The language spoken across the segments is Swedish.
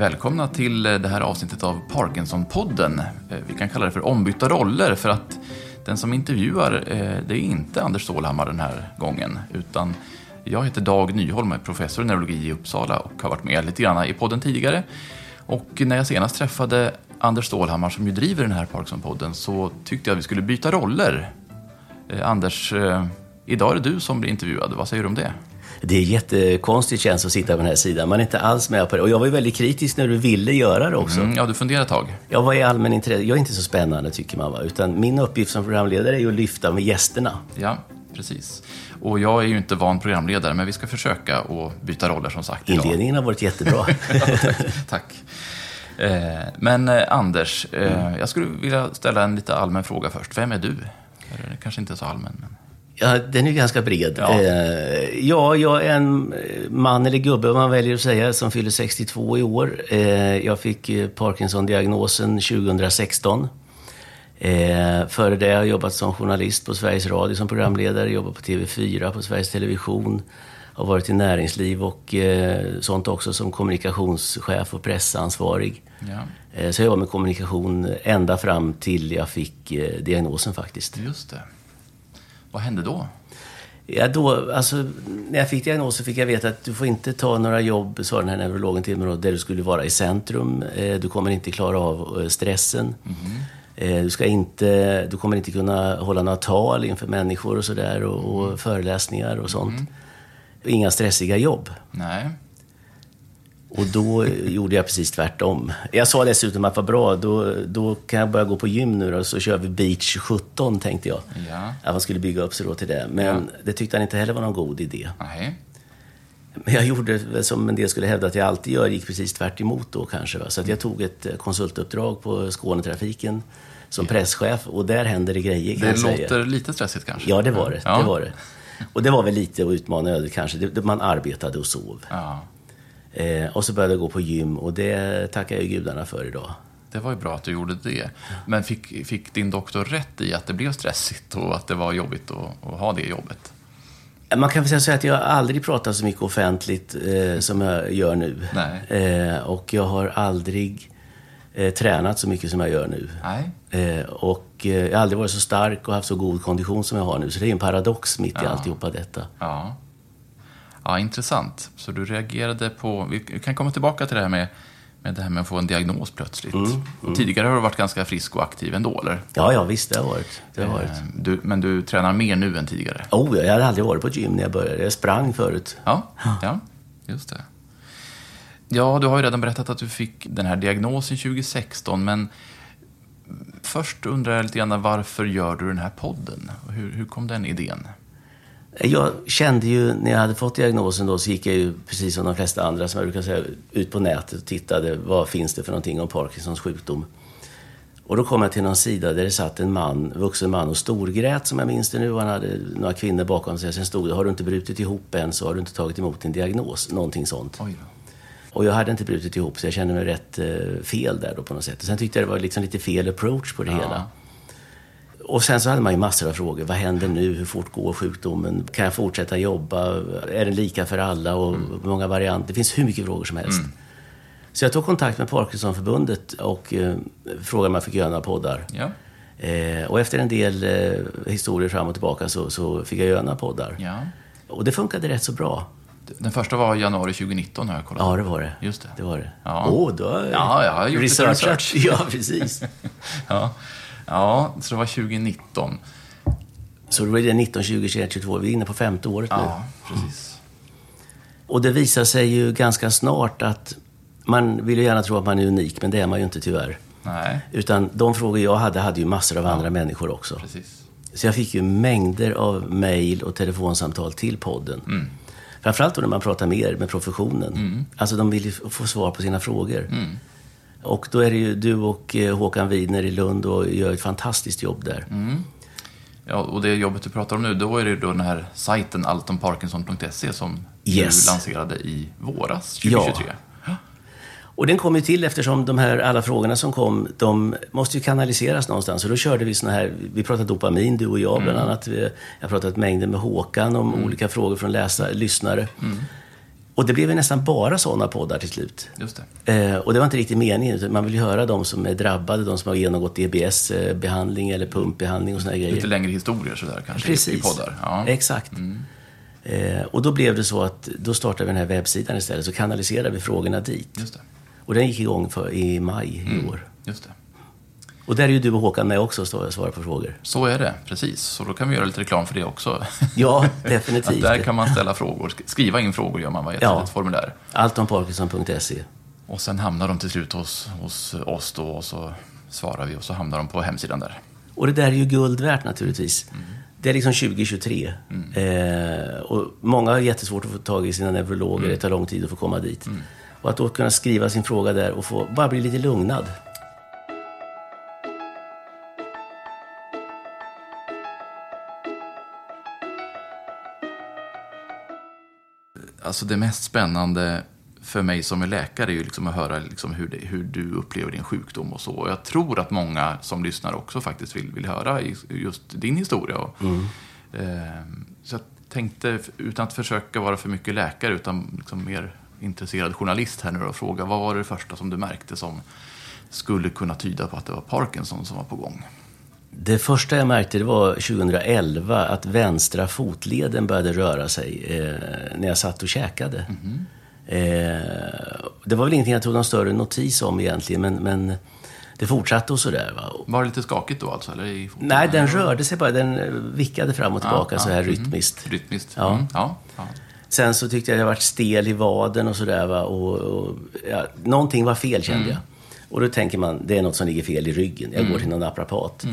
Välkomna till det här avsnittet av Parkinson-podden. Eh, vi kan kalla det för ombytta roller för att den som intervjuar eh, det är inte Anders Stålhammar den här gången. Utan jag heter Dag Nyholm, är professor i neurologi i Uppsala och har varit med lite grann i podden tidigare. Och när jag senast träffade Anders Stålhammar som ju driver den här Parkinson-podden så tyckte jag att vi skulle byta roller. Eh, Anders, idag är det du som blir intervjuad. Vad säger du om det? Det är jättekonstigt känns att sitta på den här sidan. Man är inte alls med på det. Och jag var ju väldigt kritisk när du ville göra det också. Mm, ja, du funderar ett tag. Jag var i allmän intresse. Jag är inte så spännande tycker man va. Utan min uppgift som programledare är ju att lyfta med gästerna. Ja, precis. Och jag är ju inte van programledare, men vi ska försöka att byta roller som sagt. idag. Inledningen har varit jättebra. Ja, tack. tack. Eh, men eh, Anders, eh, jag skulle vilja ställa en lite allmän fråga först. Vem är du? Eller, kanske inte så allmän, men... Ja, den är ganska bred. Ja. Eh, ja, jag är en eh, man eller gubbe, om man väljer att säga, som fyller 62 i år. Eh, jag fick eh, Parkinson-diagnosen 2016. Eh, före det har jag jobbat som journalist på Sveriges Radio som programledare, jobbat på TV4, på Sveriges Television. Har varit i näringsliv och eh, sånt också som kommunikationschef och pressansvarig. Ja, Eh, så jag jobbade med kommunikation ända fram till jag fick diagnosen faktiskt. just det. Vad hände då? Ja, då, alltså, när jag fick diagnosen fick jag veta att du får inte ta några jobb, sa den här neurologen till mig, då, där du skulle vara i centrum. Eh, Du kommer inte klara av eh, stressen. Eh, Du, ska inte, du kommer inte kunna hålla några tal inför människor och sådär och, och föreläsningar och sånt. Inga stressiga jobb. Nej. Och då gjorde jag precis tvärtom. Jag sa dessutom att vad bra, då, då kan jag börja gå på gym nu då, så kör vi beach 17 tänkte jag. Ja. Att man skulle bygga upp sig då till det. Men det tyckte han inte heller var någon god idé. Nej. Men jag gjorde som en del skulle hävda att jag alltid gör, gick precis tvärt då kanske. Va? Så att jag tog ett eh, konsultuppdrag på Skånetrafiken som presschef och där händer det grejer kan Det jag säga. låter lite stressigt kanske. Ja, det var det. Ja. det var det. Och det var väl lite att utmana ödet kanske. Man arbetade och sov. Ja. Eh, och så började jag gå på gym och det tackar jag gudarna för idag. Det var ju bra att du gjorde det. Men fick, fick din doktor rätt i att det blev stressigt och att det var jobbigt att, att ha det jobbet? Man kan väl säga så att jag aldrig pratat så mycket offentligt eh, som jag gör nu. Eh, och jag har aldrig eh, tränat så mycket som jag gör nu. Eh, och eh, jag har aldrig varit så stark och haft så god kondition som jag har nu. Så det är en paradox mitt i Ja. alltihopa detta. Ja. Ja, intressant. Så du reagerade på... Vi kan komma tillbaka till det här med, med det här med att få en diagnos plötsligt. Tidigare har du varit ganska frisk och aktiv ändå, eller? Ja, ja, visst det har varit. Det har varit. Eh, Du, men du tränar mer nu än tidigare? Oh, jag hade aldrig varit på gym när jag började. Jag sprang förut. Ja, ja just det. Ja, du har ju redan berättat att du fick den här diagnosen 2016, men först undrar jag lite grann varför gör du den här podden? Hur, hur kom den idén? Jag kände ju, när jag hade fått diagnosen då, så gick jag ju, precis som de flesta andra, som jag brukar säga, ut på nätet och tittade vad finns det för någonting om Parkinsons sjukdom. Och då kom jag till någon sida där det satt en man, vuxen man och storgrät som jag minns det nu. Han hade några kvinnor bakom sig. Sen stod det, har du inte brutit ihop än så har du inte tagit emot din diagnos. Någonting sånt. Och jag hade inte brutit ihop så jag kände mig rätt eh, fel där då på något sätt. Och sen tyckte jag det var liksom lite fel approach på det hela. Och sen så hade man ju massor av frågor. Vad händer nu? Hur fort går sjukdomen? Kan jag fortsätta jobba? Är den lika för alla? Och många varianter. Det finns hur mycket frågor som helst. Så jag tog kontakt med Parkinsonförbundet och eh, frågade om jag fick göra några poddar. Ja. Eh, och efter en del eh, historier fram och tillbaka så, så fick jag göra några poddar. ja. Och det funkade rätt så bra. Den första var januari 2019 har jag kollat. Ja, det var det. Just det. Det var det. Ja. Åh, då har Ja, jag har gjort researchat. research. Ja, precis. Ja. Ja, så det var 2019. Så då är det 19, 20, 21, 22. Vi är inne på femte året nu. Ja, precis. Och det visar sig ju ganska snart att man vill ju gärna tro att man är unik, men det är man ju inte tyvärr. Nej, Utan de frågor jag hade, hade ju massor av andra människor också. precis. Så jag fick ju mängder av mejl och telefonsamtal till podden. Mm. Framförallt då när man pratar mer med professionen. Alltså de vill ju få svar på sina frågor. Mm. Och då är det ju du och eh, Håkan Widner i Lund och gör ett fantastiskt jobb där. Mm. Ja, och det jobbet du pratar om nu, då är det då den här sajten alltomparkinson.se som Yes. du lanserade i våras 2023. Ja. Och den kom ju till eftersom de här alla frågorna som kom, de måste ju kanaliseras någonstans. Och då körde vi såna här, vi pratade dopamin, du och jag bland annat. Vi- Jag har pratat mängder med Håkan om olika frågor från läsare, lyssnare. Och det blev ju nästan bara sådana poddar till slut. Just det. Eh, och det var inte riktigt meningen. Man vill ju höra de som är drabbade, de som har genomgått DBS-behandling eller pumpbehandling och här grejer. Lite längre historier sådär kanske Precis. i poddar. Ja. Exakt. Eh, och då blev det så att då startade vi den här webbsidan istället, så kanaliserade vi frågorna dit. Just det. Och den gick igång för, i maj i år. Just det. Och där är ju du och Håkan med också och svarar på frågor. Så är det, precis. Så då kan vi göra lite reklam för det också. Ja, definitivt. där kan man ställa frågor. Sk- Skriva in frågor gör man via ett Ja. litet formulär. Alltomparkinson.se. Och sen hamnar de till slut hos, hos oss då och så svarar vi och så hamnar de på hemsidan där. Och det där är ju guld värt naturligtvis. Det är liksom 2023. Eh, och många har jättesvårt att få tag i sina neurologer. Det tar lång tid att få komma dit. Och att då kunna skriva sin fråga där och få bara bli lite lugnad. Alltså det mest spännande för mig som är läkare är ju liksom att höra liksom hur, det, hur du upplever din sjukdom och så. Och jag tror att många som lyssnar också faktiskt vill, vill höra just din historia. Och, eh, så jag tänkte, utan att försöka vara för mycket läkare, utan liksom mer intresserad journalist här nu och fråga, vad var det första som du märkte som skulle kunna tyda på att det var Parkinson som var på gång? Det första jag märkte det var 2011 att vänstra fotleden började röra sig eh, när jag satt och käkade. Eh, det var väl ingenting jag tog någon större notis om egentligen, men, men det fortsatte och sådär. Va? Var det lite skakigt då alltså? Eller i? Nej, den rörde sig bara. Den eh, vickade fram och tillbaka så här mhm. rytmiskt. Rytmiskt? Ja. Mm, ja, ja. Sen så tyckte jag att jag varit stel i vaden och sådär. Va? Och, och, ja, någonting var fel kände jag. Och då tänker man, det är något som ligger fel i ryggen. Jag går till någon naprapat.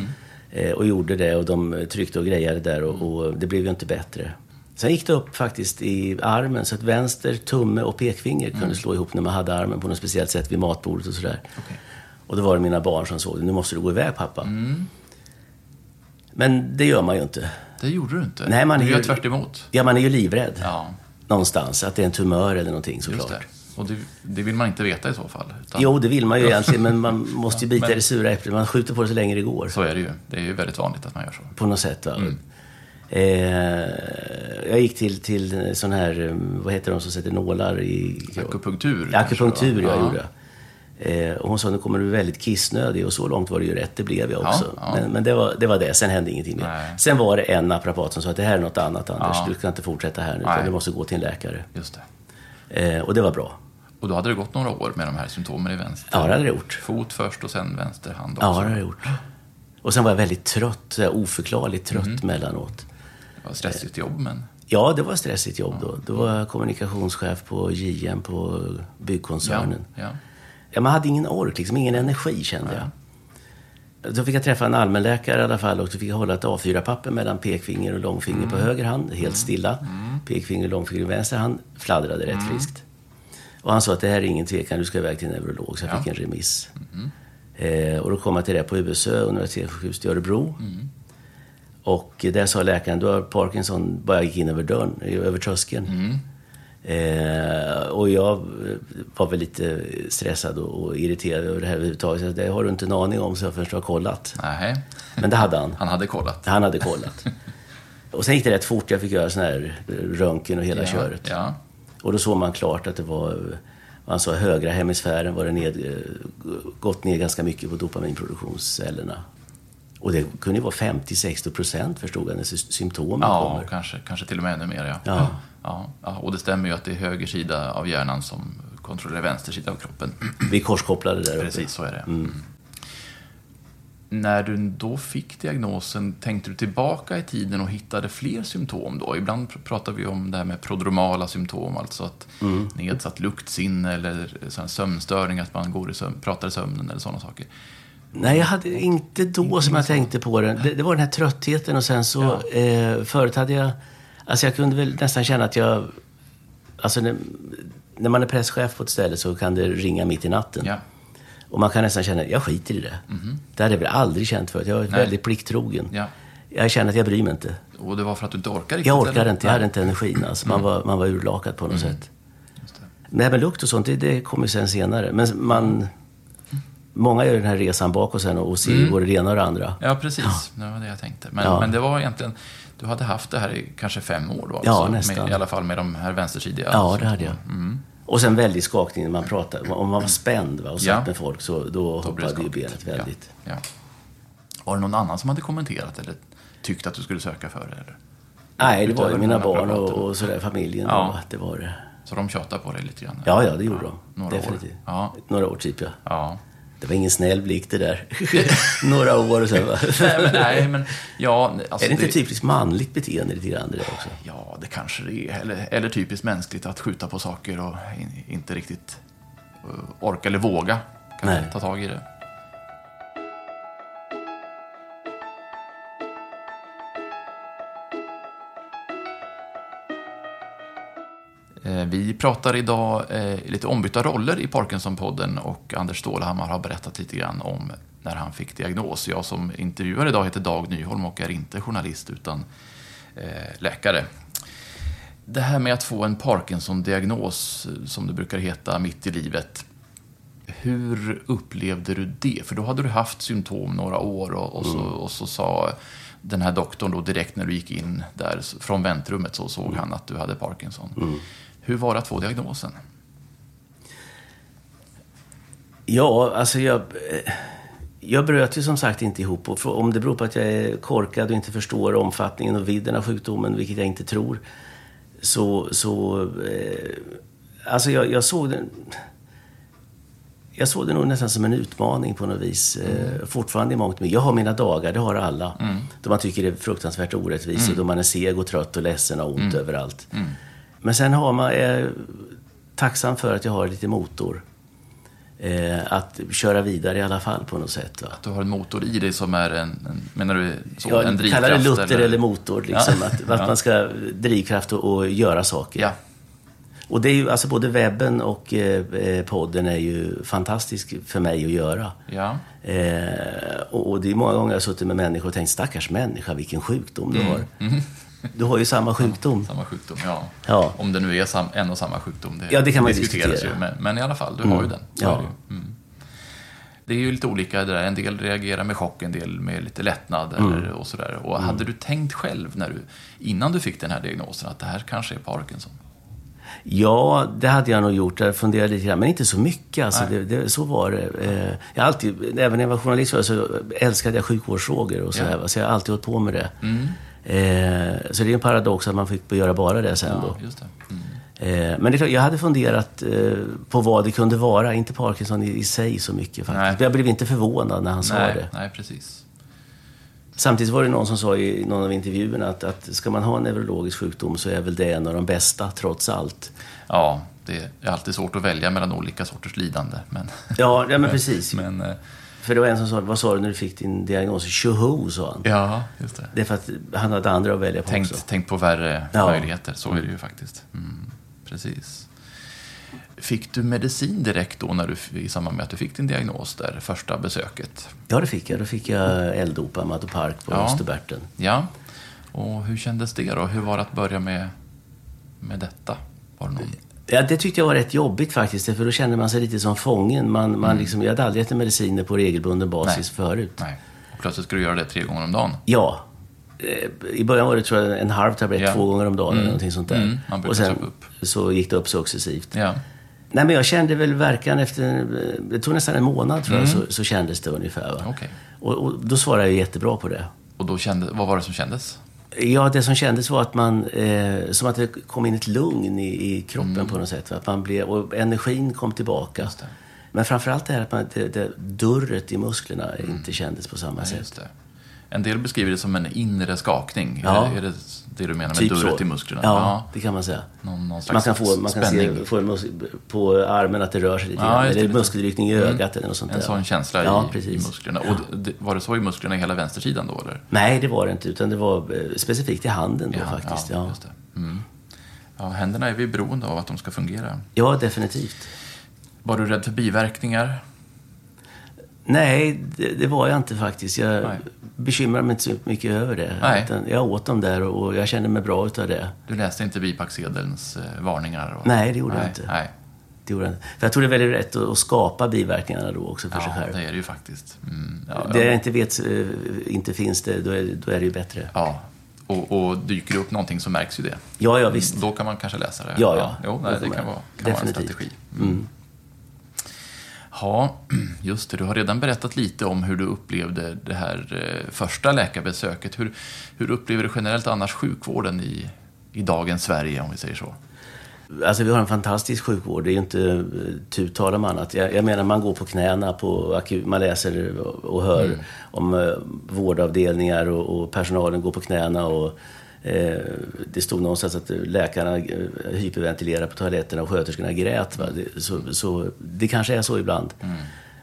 Eh, och gjorde det och de tryckte och grejade där och, och det blev ju inte bättre. Sen gick det upp faktiskt i armen så att vänster tumme och pekfinger kunde slå ihop när man hade armen på något speciellt sätt vid matbordet och sådär. Och då var det mina barn som såg det. Nu måste du gå iväg pappa. Men det gör man ju inte. Det gjorde du inte. Nej, man du är gör ju- tvärt emot. Ja, man är ju livrädd. Ja, Någonstans. Att det är en tumör eller någonting just såklart. det. Och det, det vill man inte veta i så fall. Utan, Jo, det vill man ju egentligen, men man måste ju bita men- i det sura äpplet. Man skjuter på det så länge det går. Så är det ju. Det är ju väldigt vanligt att man gör så. På något sätt. Va? Mm. Eh, jag gick till, till sån här, eh, vad heter de som sätter nålar i... Akupunktur. kanske, Akupunktur jag gjorde. Eh, och hon sa, nu kommer du bli väldigt kissnödig och så långt var det ju rätt. Det blev jag också. Ja, ja. Men, men det, var, det var det, sen hände ingenting mer. Nej. Sen var det en naprapat som sa att det här är något annat Anders. Ja. Du kan inte fortsätta här nu, utan du måste gå till en läkare. Just det. Eh, och det var bra. Och då hade det gått några år med de här symptomen i vänster Ja, det hade det gjort. fot först och sen vänster hand också. Ja, det har jag gjort. Och sen var jag väldigt trött, oförklarligt trött Mm. mellanåt. Det var stressigt jobb, men Ja, det var stressigt jobb då. Då var jag kommunikationschef på JM på byggkoncernen. ja, ja. Ja, man hade ingen ork, liksom, ingen energi kände jag. Då fick jag träffa en allmänläkare i alla fall och så fick jag hålla ett A4-papper mellan pekfinger och långfinger Mm. på höger hand, helt stilla. Pekfinger och långfinger i vänster hand, fladdrade rätt Mm. friskt. Och han sa att det här är ingen tvekan, du ska iväg till en neurolog. Så jag Ja. fick en remiss. Eh, och då kom jag till det på USÖ, universitetssjukhuset i Örebro. Mm. Och där sa läkaren, du har Parkinson, bara gick in över dörren, över tröskeln. Mm. Eh, och jag var väl lite stressad och, och irriterad över det här överhuvudtaget. Så det har du inte en aning om så jag först har kollat. Nej, Men det hade han. han hade kollat. Han hade kollat. Och sen gick det rätt fort. Jag fick göra sån här röntgen och hela ja, köret. Ja, Och då såg man klart att det var, han sa, högra hemisfären var det ned, gått ner ganska mycket på dopaminproduktionscellerna. Och det kunde ju vara 50-60 procent förstod jag när sy- symptomen ja kommer. kanske, kanske till och med ännu mer. Ja. Ja. Ja, ja, och det stämmer ju att det är höger sida av hjärnan som kontrollerar vänster sida av kroppen. Vi korskopplade där uppe. Precis, så är det. Mm. När du då fick diagnosen, tänkte du tillbaka i tiden och hittade fler symptom då? Ibland pr- pratar vi om det här med prodromala symptom, alltså att nedsatt luktsinne eller sån sömnstörning, att man går i sömn, pratar i sömnen eller sådana saker. Nej, jag hade inte då som jag tänkte på det. det. Det var den här tröttheten och sen så... Eh, förut hade jag... Alltså jag kunde väl nästan känna att jag... Alltså när, när man är presschef på ett ställe så kan det ringa mitt i natten. Ja. Och man kan nästan känna, jag skiter i det. Det hade jag väl aldrig känt förut. Jag är Nej. väldigt plikttrogen. Ja. Jag känner att jag bryr mig inte. Och det var för att du inte orkade riktigt? Jag orkade eller? inte, jag hade Nej. inte energin. Alltså. Man, var, man var urlakad på något sätt. Just det. Men lukt och sånt, det, det kom ju sen senare. Men man, många gör den här resan bak och sen och ser Mm. både det ena och det andra. Ja, precis. Det var det jag tänkte. Men, Ja. men det var egentligen... Du hade haft det här i kanske fem år då? Ja, alltså, nästan. Med, I alla fall med de här vänstersidiga. Ja, det hade jag. Mm. Och sen väldigt skakning när man pratar. Om man var spänd va, och satt Ja. med folk så då, Då hoppade ju benet väldigt. Ja, ja. Var det någon annan som hade kommenterat eller tyckt att du skulle söka för det? Eller? Nej, det var ju mina barn och, och sådär, familjen. Ja. Ja. Det var det. Så de tjatade på dig lite grann? Ja, ja, det gjorde de. Några Definitivt. år? Ja. Några år typ, ja. ja. Det var ingen snäll blick det där. Några år och sen va. Nej, men, nej, men ja... Alltså, Är det inte typiskt manligt beteende lite grann det där också? Ja, det kanske det är. Eller, eller typiskt mänskligt att skjuta på saker och in, inte riktigt uh, orka eller våga Nej. ta tag i det. Vi pratar idag eh, lite ombytta roller i Parkinson-podden och Anders Stålhammar har berättat lite grann om när han fick diagnos. Jag som intervjuar idag heter Dag Nyholm och är inte journalist utan eh, läkare. Det här med att få en Parkinson-diagnos, eh, som det brukar heta, mitt i livet. Hur upplevde du det? För då hade du haft symptom några år och, och, så, och så sa den här doktorn då direkt när du gick in där från väntrummet så såg han att du hade Parkinson. Hur var det att få diagnosen? Ja, alltså jag... eh, Jag bröt ju som sagt inte ihop. Och om det beror på att jag är korkad och inte förstår omfattningen och vidden av sjukdomen, vilket jag inte tror, så... så eh, alltså jag, jag såg den... Jag såg det nog nästan som en utmaning på något vis. Eh, fortfarande i mångt mycket. Jag har mina dagar, det har alla. Då man tycker det är fruktansvärt orättvist och då man är seg och trött och ledsen och ont överallt. Men sen har man, är jag tacksam för att jag har lite motor. Eh, att köra vidare i alla fall på något sätt. Va? Att du har en motor i dig som är en, en menar du så, Jag en drivkraft? kallar det Luther eller, motor. Liksom, Ja. Att, att Ja. man ska drivkraft och, och göra saker. Ja, Och det är ju, alltså både webben och eh, eh, podden är ju fantastisk för mig att göra. ja. Eh, och, och det är många gånger jag har suttit med människor och tänkt, stackars människa, vilken sjukdom Mm. du har. Du har ju samma sjukdom. Samma sjukdom, ja. Ja. Om det nu är sam, en och samma sjukdom, det Ja, det kan man diskuteras diskutera. ju. Men, men i alla fall, du har ju den. Så Ja. det. Mm. det är ju lite olika det där. En del reagerar med chock, en del med lite lättnad Mm. eller, och sådär. Och hade du tänkt själv, när du, innan du fick den här diagnosen, att det här kanske är Parkinson? Ja, det hade jag nog gjort. Jag funderade lite grann, men inte så mycket. Alltså, det, det, så var det. Eh, Jag alltid, även när jag var journalist så älskade jag sjukvårdsfrågor och så, Ja. så jag har alltid hållit på med det. Mm. Eh, så det är en paradox att man fick göra bara det sen då. Ja, det. Mm. Eh, men det är klart, jag hade funderat eh, på vad det kunde vara, inte Parkinson i, i sig så mycket faktiskt. Nej. Jag blev inte förvånad när han sa Nej, det. nej, precis. Samtidigt var det någon som sa i någon av intervjuerna att, att ska man ha en neurologisk sjukdom så är väl det en av de bästa, trots allt. Ja, det är alltid svårt att välja mellan olika sorters lidande. Men, Ja, ja men precis. men eh, För det var en som sa, vad sa du när du fick din diagnos? Tjoho, sa han. ja, just det. Det är för att han hade andra att välja på också. Tänkt, tänkt på värre Ja. möjligheter, så är det ju faktiskt. Mm, precis. Fick du medicin direkt då när du, i samband med att du fick din diagnos där, första besöket? Ja, det fick jag. Då fick jag L-dopa Matopark på Ja. Österberten. Ja. Och hur kändes det då? Hur var det att börja med, med detta? Var det någon... Ja, det tyckte jag var rätt jobbigt faktiskt, för då kände man sig lite som fången. Man, man liksom, jag hade aldrig ätit mediciner på regelbunden basis förut. Nej. Och plötsligt ska du göra det tre gånger om dagen. Ja. Eh, I början var det tror jag en halv tablett Ja. två gånger om dagen Mm. eller någonting sånt där. Mm, man och sen upp. så gick det upp successivt. Ja. Nej, men jag kände väl verkan efter, det tog nästan en månad tror jag, så, så kändes det ungefär. Va? Mm. Okej. Och, och då svarade jag jättebra på det. Och då kände, vad var det som kändes? Ja, det som kändes var att man, eh, som att det kom in ett lugn i, i kroppen på något sätt. Att man blev, och energin kom tillbaka. Mm. Men framförallt det här att man, det, det, durret i musklerna inte kändes på samma Mm. Nej, sätt. En del beskriver det som en inre skakning. Ja. Är, det, är det du menar med Typ durret i musklerna? Ja, det kan man säga. Någon, någon Man kan få, man kan spänning. se få en mus- på armen att det rör sig lite Ja, grann. Eller muskelryckning i ögat eller något sånt En där. sån känsla ja, i, i musklerna. Och det, var det så i musklerna i hela vänstersidan då? Eller? Nej, det var det inte. Utan det var eh, specifikt i handen då faktiskt. Ja. Mm. ja, händerna är vi beroende av att de ska fungera. ja definitivt. Var du rädd för biverkningar? Nej, det, det var jag inte faktiskt. Jag Nej. bekymrar mig inte så mycket över det. Jag åt dem där och jag kände mig bra utav det. Du läste inte bipacksedelns eh, varningar? Och... Nej, det gjorde nej, jag inte. Nej. det gjorde han. För jag tror det är väldigt rätt att skapa biverkningarna då också för sig Ja, själv. det är det ju faktiskt. Mm. Ja, Det ja. jag inte vet eh, inte finns det, då är, då är det ju bättre. ja. Och, och dyker det upp någonting så märks ju det. Ja, ja visst. Då kan man kanske läsa det. Ja, ja. Jo, nej, Det kan vara, kan vara en Definitivt. strategi. Mm. Ja, just det. Du har redan berättat lite om hur du upplevde det här eh, första läkarbesöket. Hur, hur upplever du generellt annars sjukvården i, i dagens Sverige, om vi säger så? Alltså vi har en fantastisk sjukvård, det är ju inte eh, tu tal om annat. Jag, jag menar man går på knäna på man läser och, hör Mm. om eh, vårdavdelningar och, och personalen går på knäna och det stod någonstans att läkarna eh, hyperventilerar på toaletterna och sköterskorna grät. Va? Det, så, så, det kanske är så ibland.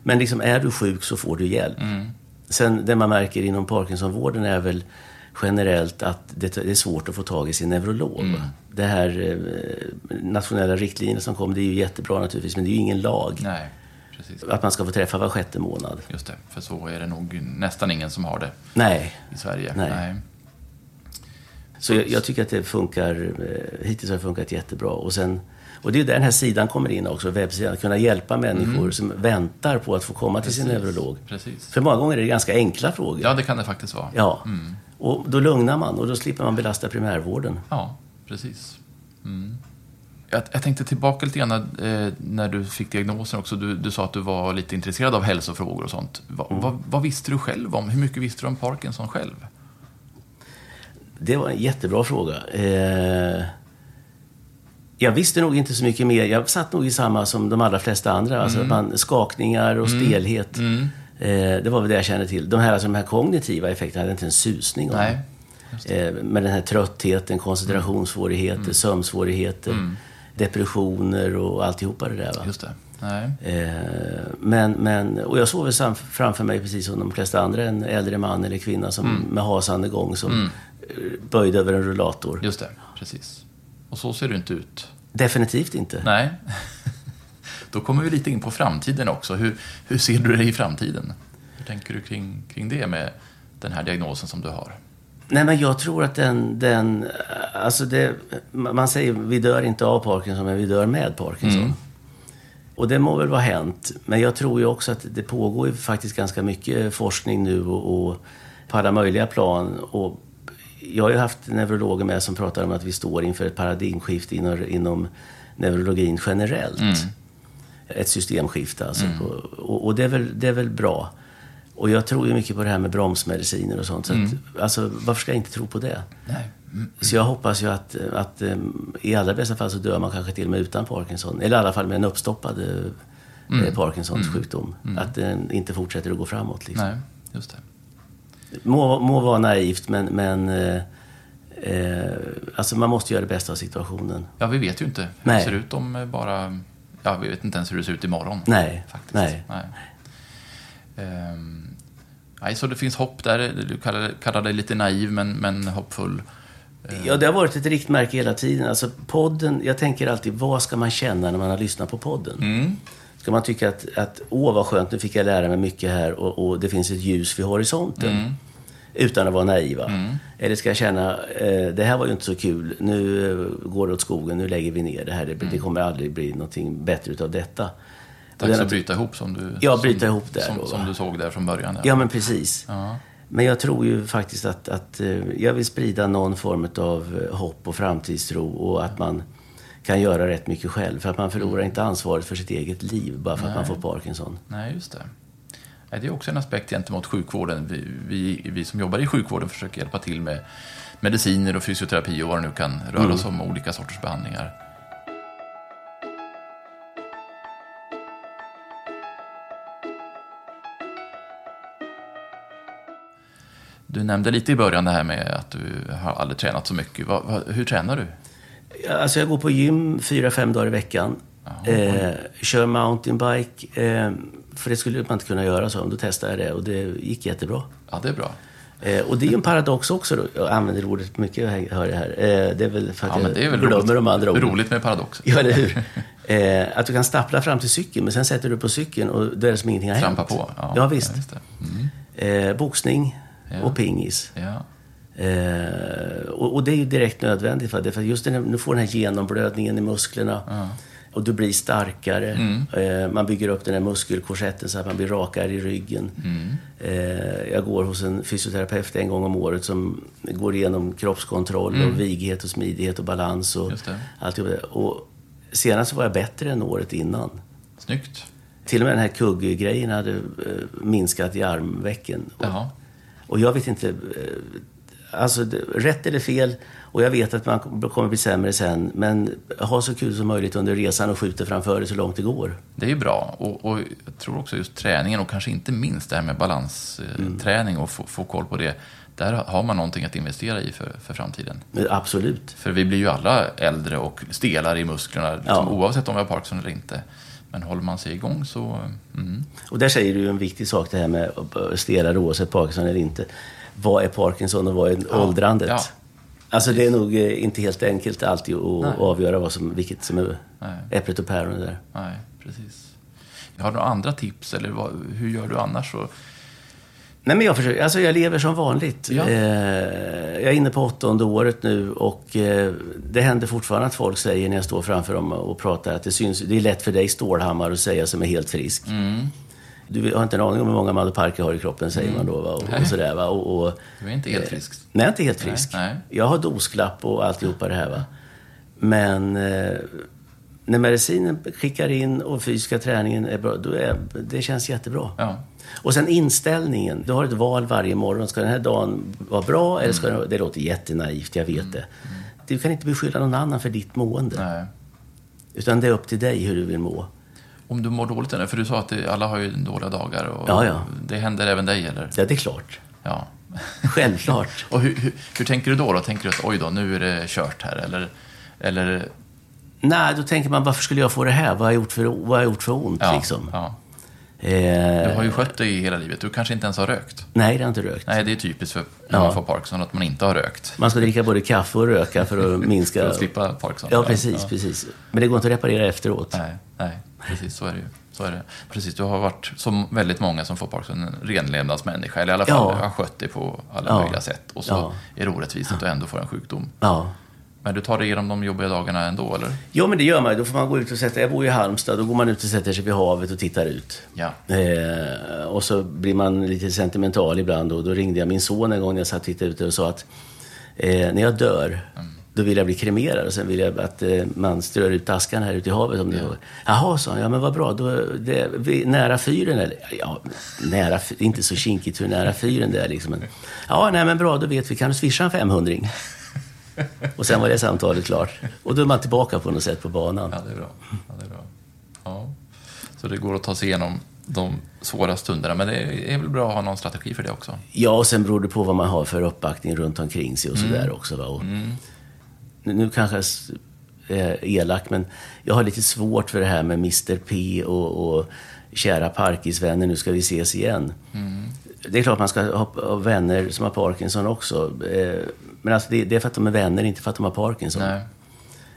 Men liksom är du sjuk så får du hjälp. Sen det man märker inom Parkinsonvården är väl generellt att det, det är svårt att få tag i sin neurolog. Det här eh, nationella riktlinjer som kom, det är ju jättebra naturligtvis, men det är ju ingen lag. Nej. Att man ska få träffa var sjätte månad. Just det, för så är det nog nästan ingen som har det Nej. i Sverige. Nej. Så jag, jag tycker att det funkar, eh, hittills har det funkat jättebra. Och, sen, och det är där den här sidan kommer in också, webbsidan. Att kunna hjälpa människor som väntar på att få komma till sin Mm. Precis, neurolog. Precis. För många gånger är det ganska enkla frågor. Ja, det kan det faktiskt vara. Ja. Och då lugnar man och då slipper man belasta primärvården. Ja, precis. Mm. Jag, jag tänkte tillbaka lite grann eh, när du fick diagnosen också. Du, du sa att du var lite intresserad av hälsofrågor och sånt. Va, vad, vad visste du själv om? Hur mycket visste du om Parkinson själv? Det var en jättebra fråga. Eh, jag visste nog inte så mycket mer. Jag satt nog i samma som de allra flesta andra. Alltså Mm. man, skakningar och stelhet. Eh, det var väl det jag kände till. De här, alltså, de här kognitiva effekterna hade jag inte en susning om. Nej. Eh, med den här tröttheten, koncentrationssvårigheter, Mm. sömnsvårigheter, depressioner och alltihopa det där. Va? Just det. Eh, men, men, och jag såg väl framför mig, precis som de flesta andra, en äldre man eller kvinna som, Mm. med hasande gång som eh, böjde över en rullator. Just det, precis. Och så ser du inte ut. Definitivt inte. Nej. Då kommer vi lite in på framtiden också. Hur, hur ser du dig i framtiden? Hur tänker du kring, kring det med den här diagnosen som du har? Nej, men jag tror att den... den alltså det, man säger vi dör inte av Parkinson, men vi dör med Parkinson. Mm. Och det må väl vara hänt. Men jag tror ju också att det pågår ju faktiskt ganska mycket forskning nu och, och på alla möjliga plan. Och jag har ju haft neurologer med som pratar om att vi står inför ett paradigmskifte inom, inom neurologin generellt. Ett systemskifte alltså. På, och och det, är väl, det är väl bra. Och jag tror ju mycket på det här med bromsmediciner och sånt. Så att, alltså, varför ska jag inte tro på det? Nej. Så jag hoppas ju att, att eh, i allra bästa fall så dör man kanske till och med utan Parkinson. Eller i alla fall med en uppstoppad eh, Parkinsons sjukdom. Att den inte fortsätter att gå framåt. Liksom. Nej, just det. Må, må vara naivt, men, men eh, eh, alltså man måste göra det bästa av situationen. Ja, vi vet ju inte hur Nej. det ser ut om eh, bara... Ja, vi vet inte ens hur det ser ut imorgon. Nej, Faktiskt. nej. Nej. Ehm, nej, så det finns hopp där. Du kallar, kallar dig lite naiv, men, men hoppfull. Ja, det har varit ett riktmärke hela tiden. Alltså podden, jag tänker alltid, vad ska man känna när man har lyssnat på podden? Mm. Ska man tycka att, att åh vad skönt, nu fick jag lära mig mycket här och, och det finns ett ljus vid horisonten. Mm. Utan att vara naiva. Eller ska jag känna, eh, det här var ju inte så kul, nu eh, går det åt skogen, nu lägger vi ner det här. Det, det kommer aldrig bli någonting bättre utav detta. Dags att bryta ihop som du, Ja, som, bryta ihop där som, då, som du såg där från början. Ja, men precis. Ja. Men jag tror ju faktiskt att, att eh, jag vill sprida någon form av eh, hopp och framtidstro och att man kan göra rätt mycket själv. För att man förlorar inte ansvaret för sitt eget liv bara för att man får Parkinson. Nej, just det. Nej, Det är också en aspekt gentemot sjukvården. Vi, vi, vi som jobbar i sjukvården försöker hjälpa till med mediciner och fysioterapi och vad det nu kan röra Mm. sig om, olika sorters behandlingar. Du nämnde lite i början det här med att du har aldrig tränat så mycket. Vad, vad, hur tränar du? Alltså jag går på gym fyra, fem dagar i veckan. Eh, kör mountainbike. Eh, för det skulle man inte kunna göra så. Då testade jag det och det gick jättebra. Ja, det är bra. Eh, och det är ju en paradox också. Då. Jag använder ordet mycket, hör jag här. Eh, det är väl för att Ja, men det är väl jag glömmer roligt, de andra orden. roligt med paradoxer. Ja, eller hur? Eh, att du kan stappla fram till cykeln, men sen sätter du på cykeln och då är det som ingenting har Trampa hänt. på. Ja, visst. just det. Mm. Eh, boxning Ja. och pingis. Ja. Eh, och, och det är ju direkt nödvändigt för det. För just när du får den här genomblödningen i musklerna. Och du blir starkare. Mm. Eh, man bygger upp den här muskelkorsetten så att man blir rakare i ryggen. Mm. Eh, jag går hos en fysioterapeut en gång om året som går igenom kroppskontroll och vighet och smidighet och balans och Mm. Allt. Och senast var jag bättre än året innan. Snyggt. Till och med den här kugggrejen hade eh, minskat i armvecken. Jaha. Och jag vet inte, eh, alltså rätt eller fel. Och jag vet att man kommer bli sämre sen. Men ha så kul som möjligt under resan och skjuta framför dig så långt det går. Det är ju bra. Och, och jag tror också just träningen och kanske inte minst det här med balansträning och få, få koll på det. Där har man någonting att investera i för, för framtiden. Men Absolut. För vi blir ju alla äldre och stelare i musklerna, liksom, Ja. oavsett om vi har Parkinson eller inte. Men håller man sig igång så... Mm. Och där säger du en viktig sak det här med stelare oavsett Parkinson eller inte. Vad är Parkinson och vad är åldrandet? ja. Alltså det är nog eh, inte helt enkelt alltid att Nej. avgöra vad som, vilket som är Nej. äpplet och päronet där. Nej, precis. Har du några andra tips eller vad, hur gör du annars? Så, Nej, men jag, försöker, alltså jag lever som vanligt. Ja. Eh, jag är inne på åttonde året nu och eh, det händer fortfarande att folk säger när jag står framför dem och pratar att det, syns, det är lätt för dig Stålhammar att säga som är helt frisk. Mm. Du har inte en aning om hur många Maddoparker har i kroppen, säger man då. Va? Och, och sådär, va? Och, och, du är inte helt frisk. Nej, jag är inte helt frisk. Nej, nej. Jag har dosklapp och alltihopa det här. Va? Men eh, när medicinen skickar in och fysiska träningen är bra, då är, det känns jättebra. Ja. Och sen inställningen. Du har ett val varje morgon. Ska den här dagen vara bra eller ska den, Det låter jättenaivt, jag vet det. Du kan inte beskylla någon annan för ditt mående. Nej. Utan det är upp till dig hur du vill må. Om du mår dåligt eller? För du sa att det, alla har ju dåliga dagar. Och Ja, ja. Det händer även dig, eller? Ja, det är klart. Ja. Självklart. Och hur, hur, hur tänker du då? då? Tänker du att oj då, nu är det kört här? Eller, eller Nej, då tänker man varför skulle jag få det här? Vad har jag gjort för, vad har jag gjort för ont? ja, liksom? ja. Eh, Du har ju skött dig hela livet. Du kanske inte ens har rökt. Nej, det har inte rökt. Nej, det är typiskt för när Ja. man får Parkinson att man inte har rökt. Man ska dricka både kaffe och röka för att minska... För att slippa Parkinson. Ja, precis, Ja. precis. Men det går inte att reparera efteråt. Nej, nej, precis så är det ju. Så är det. Precis, du har varit, som väldigt många som får Parkinson, en renlevnadsmänniska. Eller i alla fall Ja. har skött dig på alla Ja. möjliga sätt. Och så Ja. är det orättvist att du ändå får en sjukdom. Ja. Men du tar dig igenom de jobbiga dagarna ändå, eller? Jo, men det gör man. Då får man gå ut och sätta... Jag bor i Halmstad. Då går man ut och sätter sig vid havet och tittar ut. Ja. Eh, och så blir man lite sentimental ibland. Och då ringde jag min son en gång när jag satt och tittade ute och sa att eh, när jag dör, då vill jag bli kremerad. Och sen vill jag att eh, man strör ut askan här ute i havet. Om det ja. Jaha, sa han. Ja, men vad bra. Då, det, vi, nära fyren eller? Ja, nära, inte så kinkigt hur nära fyren det är liksom. Men, ja, nej men bra, då vet vi. Kan du swisha en 500 Och sen var det samtalet klart. Och då är man tillbaka på något sätt på banan. Ja, det är bra. Ja, det är bra. Ja. Så det går att ta sig igenom de svåra stunderna. Men det är väl bra att ha någon strategi för det också. Ja, och sen beror det på vad man har för uppbackning runt omkring sig och Mm. sådär också. Va? Och nu, nu kanske jag s- är elak, men jag har lite svårt för det här med Mr P och, och kära parkisvänner, nu ska vi ses igen. Mm. Det är klart man ska ha, ha vänner som har Parkinson också. Men alltså det, det är för att de är vänner, inte för att de har Parkinson. Nej.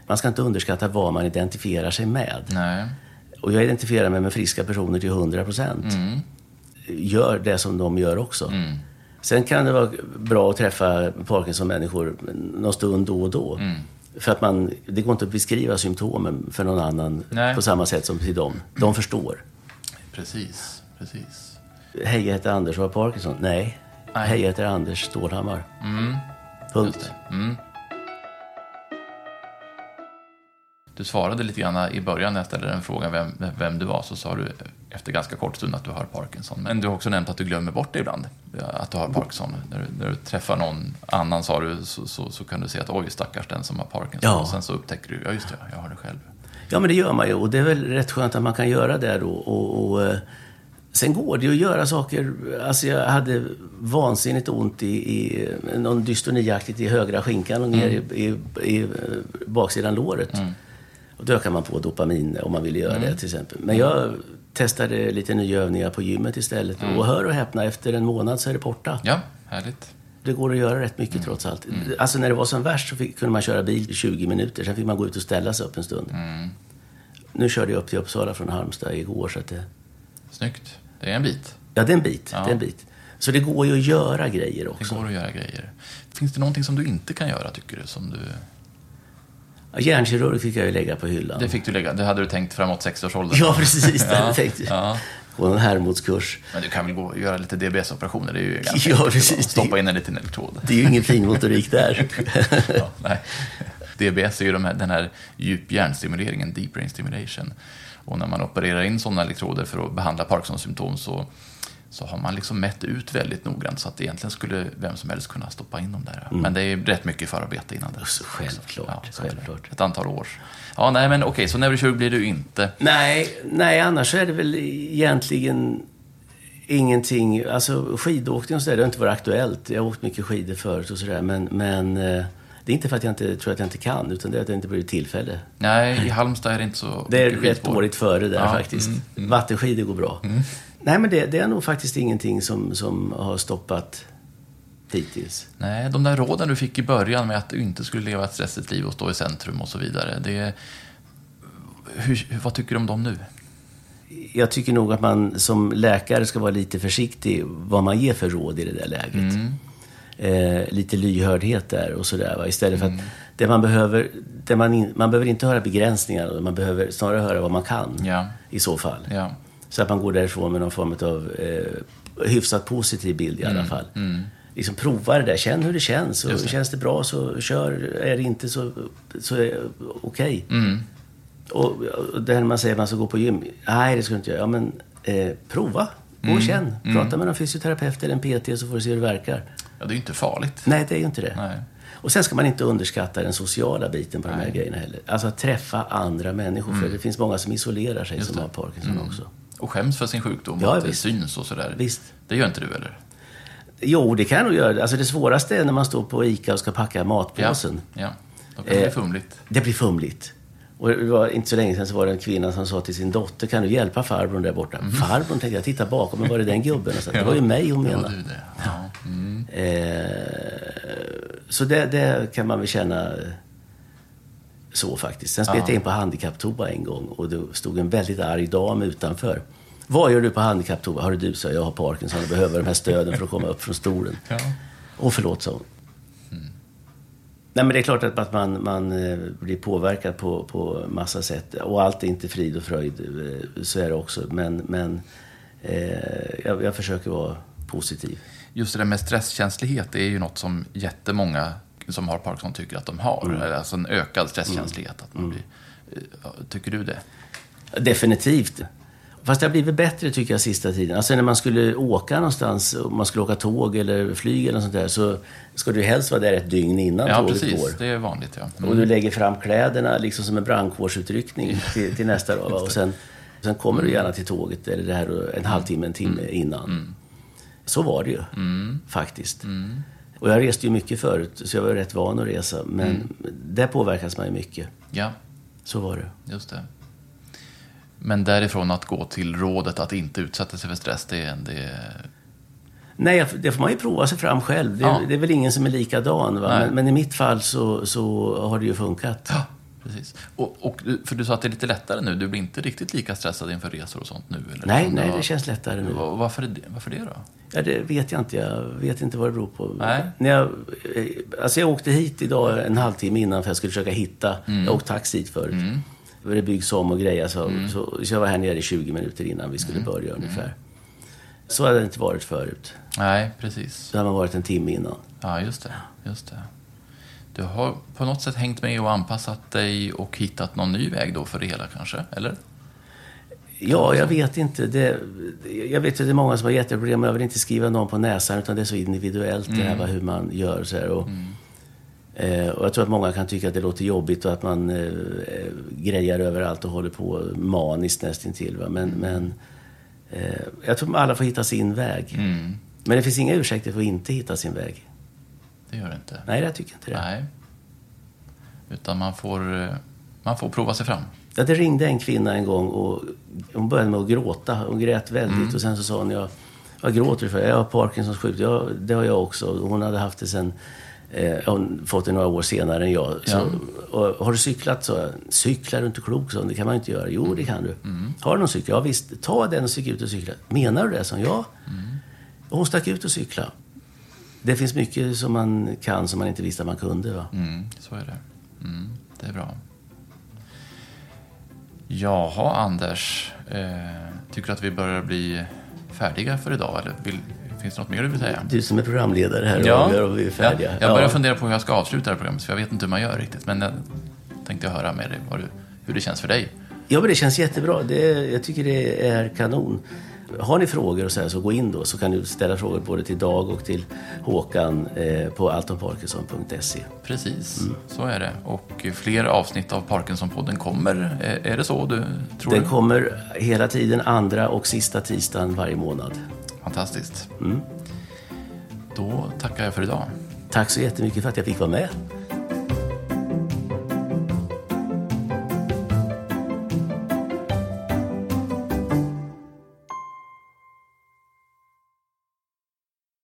Man ska inte underskatta vad man identifierar sig med. Nej. Och jag identifierar mig med friska personer till 100 procent. Gör det som de gör också. Sen kan det vara bra att träffa Parkinson-människor någon stund då och då. För att man, det går inte att beskriva symptomen för någon annan Nej. på samma sätt som till dem. De förstår. Precis. Precis. Hej, jag heter Anders och har Parkinson. Nej. Nej. Hej, jag heter Anders Stålhammar. Punkt. Du svarade lite grann i början när jag ställde den frågan vem, vem du var, så sa du efter ganska kort stund att du har Parkinson. Men du har också nämnt att du glömmer bort det ibland, att du har Parkinson. När du, när du träffar någon annan sa du, så, så, så kan du säga att oj, stackars den som har Parkinson. Ja. Och sen så upptäcker du, ja just det, jag har det själv. Ja, men det gör man ju. Och det är väl rätt skönt att man kan göra det då. Och, och, eh, sen går det ju att göra saker. Alltså jag hade vansinnigt ont i, i någon dystoniaktigt i högra skinkan och ner i, i, i eh, baksidan låret. Och då ökar man på dopamin om man vill göra det till exempel. Men jag testade lite nya övningar på gymmet istället. Och hör och häpna, efter en månad så är det borta. Ja, härligt. Det går att göra rätt mycket trots allt. Alltså när det var som värst så fick, kunde man köra bil i 20 minuter. Sen fick man gå ut och ställa sig upp en stund. Nu körde jag upp till Uppsala från Halmstad igår. Så att det, Snyggt. Det är en bit. ja, det är en bit. Ja. Det är en bit. Så det går ju att göra grejer Det också. går att göra grejer. Finns det någonting som du inte kan göra, tycker du? Som du... Ja, hjärnkirurg fick jag ju lägga på hyllan. Det fick du lägga. Det hade du tänkt framåt 60-årsåldern. Ja, precis. Det hade Ja, jag tänkt. ja. På en Hermodskurs. Men du kan väl gå och göra lite DBS-operationer? Det är ju ganska Ja, precis. Stoppa in en liten elektrod. Det är ju ingen finmotorik där. ja, nej. DBS är ju de här, den här djup hjärnstimuleringen, deep brain stimulation. Och när man opererar in sådana elektroder för att behandla Parkinsons symptom så, så har man liksom mätt ut väldigt noggrant så att egentligen skulle vem som helst kunna stoppa in dem där. Men det är rätt mycket förarbete innan det. Så självklart, så det. självklart. Ett antal år. Ja, nej men okej, så neurokirurg blir du inte. Nej, nej, annars är det väl egentligen ingenting. Alltså skidåkning och sådär, det har inte varit aktuellt. Jag har åkt mycket skidor förut och sådär. Men, men eh, det är inte för att jag inte tror att jag inte kan, utan det är att det inte blivit tillfälle. Nej, i Halmstad är det inte så Det är rätt dåligt före där Ja, faktiskt. mm, mm. Vattenskidor går bra. Nej, men det, det är nog faktiskt ingenting som, som har stoppat hittills. Nej, de där råden du fick i början med att du inte skulle leva ett stressigt liv och stå i centrum och så vidare. Det, hur, vad tycker du om dem nu? Jag tycker nog att man som läkare ska vara lite försiktig vad man ger för råd i det där läget. Mm. Eh, lite lyhördhet där och sådär. Istället Mm. för att det man behöver, det man, in, man behöver inte höra begränsningar, man behöver snarare höra vad man kan Ja, i så fall. ja. Så att man går därifrån med någon form av eh, hyfsat positiv bild i alla fall. Mm. Liksom prova det där, känn hur det känns. Och det. Känns det bra så kör, är det inte så, så okej. Mm. Och, och det här när man säger att man ska gå på gym. Nej, det ska du inte göra. Ja, men eh, prova. Gå Mm. och känn. Prata med en fysioterapeut eller en PT så får du se hur det verkar. Ja, det är ju inte farligt. Nej, det är ju inte det. Nej. Och sen ska man inte underskatta den sociala biten på de här grejerna heller. Alltså att träffa andra människor. För det finns många som isolerar sig Just som det. har Parkinson också. Och skäms för sin sjukdom, Ja, att det visst. syns och sådär. Visst. Det gör inte du, eller? Jo, det kan jag nog göra. Alltså det svåraste är när man står på ICA och ska packa Ja. matpåsen. ja. Då kan det bli Eh, fumligt. Det blir fumligt. Och det var inte så länge sedan så var det en kvinna som sa till sin dotter, kan du hjälpa farbrorn där borta? Farbrorn tänkte jag, titta bakom, men var det den gubben? Och så, det var ju mig hon Mm. Ja, menade. det. Ja. Mm. Eh, så det, det kan man väl känna så faktiskt. Sen spelade Ja. jag in på handikapptoa en gång och det stod en väldigt arg dam utanför. Vad gör du på handikapptoa? Har du, sa jag, jag har Parkinson och behöver de här stöden för att komma upp från stolen. Ja. Åh, förlåt, sa hon. Nej, men det är klart att att man, man eh, blir påverkad på, på massa sätt. Och allt är inte frid och fröjd, eh, så är det också. Men, men eh, jag, jag försöker vara positiv. Just det där med stresskänslighet, är ju något som jättemånga som har Parkinson tycker att de har. Mm. Alltså en ökad stresskänslighet. Att man blir, eh, tycker du det? Definitivt. Fast det har blivit bättre tycker jag sista tiden. Alltså när man skulle åka någonstans, om man skulle åka tåg eller flyg eller sånt där, så ska du helst vara där ett dygn innan Ja, tåget precis. går. Det är vanligt, ja. Mm. Och du lägger fram kläderna liksom som en brandkårsutryckning till, till nästa dag. Och sen, sen kommer du gärna till tåget eller det här en halvtimme, en timme Mm. innan. Så var det ju, faktiskt. Och jag reste ju mycket förut, så jag var rätt van att resa. Men Mm. där påverkas man ju mycket. Ja, Så var det. just det. Men därifrån att gå till rådet att inte utsätta sig för stress, det är... Det Nej, det får man ju prova sig fram själv. Det, Ja. det är väl ingen som är likadan. Va? Men, men i mitt fall så, så har det ju funkat. ja, precis. Och, och, för du sa att det är lite lättare nu. Du blir inte riktigt lika stressad inför resor och sånt nu? Eller? Nej, nej, var- det känns lättare nu. Va- Varför, det, varför det då? Ja, det vet jag inte. Jag vet inte vad det beror på. Nej. När jag, eh, alltså jag åkte hit idag en halvtimme innan för jag skulle försöka hitta. Mm. Jag åkte taxi hit förut. Det byggs om och grejer. Så, Mm. så, så jag var här nere i 20 minuter innan vi skulle börja ungefär. Så hade det inte varit förut. Nej, precis. Så hade man varit en timme innan. Ja, just det. Just det. Du har på något sätt hängt med och anpassat dig och hittat någon ny väg då för det hela kanske? Eller? Ja, jag vet inte. Det, jag vet att det är många som har jätteproblem. Jag vill inte skriva någon på näsan, utan det är så individuellt det här Mm. hur man gör. Så här, och, eh, och jag tror att många kan tycka att det låter jobbigt och att man eh, grejar överallt och håller på maniskt nästintill. Va? Men, men eh, jag tror att alla får hitta sin väg. Mm. Men det finns inga ursäkter för att inte hitta sin väg. Det gör det inte. Nej, jag tycker inte det. Nej. Utan man får, eh, man får prova sig fram. Ja, det ringde en kvinna en gång och hon började med att gråta. Hon grät väldigt och sen så sa hon, jag, vad gråter du för? Jag har Parkinsons sjukdom. Ja, det har jag också. Hon hade haft det sen, eh, hon fått det några år senare än jag. Så, och, har du cyklat? Så jag, cyklar du inte klok? Så, det kan man inte göra. Jo, det kan du. Har du någon cykel? Ja, visst. Ta den och stick ut och cykla. Menar du det? Så, ja. Och hon stack ut och cykla. Det finns mycket som man kan som man inte visste att man kunde. Va? Mm, så är det. Mm, det är bra. Jaha, Anders. Eh, tycker du att vi börjar bli färdiga för idag? Eller vill, finns det något mer du vill säga? Du som är programledare här och avgör om vi är färdiga. Ja, jag börjar fundera på hur jag ska avsluta det här programmet, för jag vet inte hur man gör riktigt. Men jag tänkte höra med dig hur det känns för dig. Ja, men det känns jättebra. Det, jag tycker det är kanon. Har ni frågor och så, här, så gå in då så kan du ställa frågor både till Dag och till Håkan eh, på altonparkinson.se. Precis, mm. så är det. Och fler avsnitt av Parkinson-podden kommer. Är det så du tror? Den kommer hela tiden andra och sista tisdagen varje månad. Fantastiskt. Mm. Då tackar jag för idag. Tack så jättemycket för att jag fick vara med.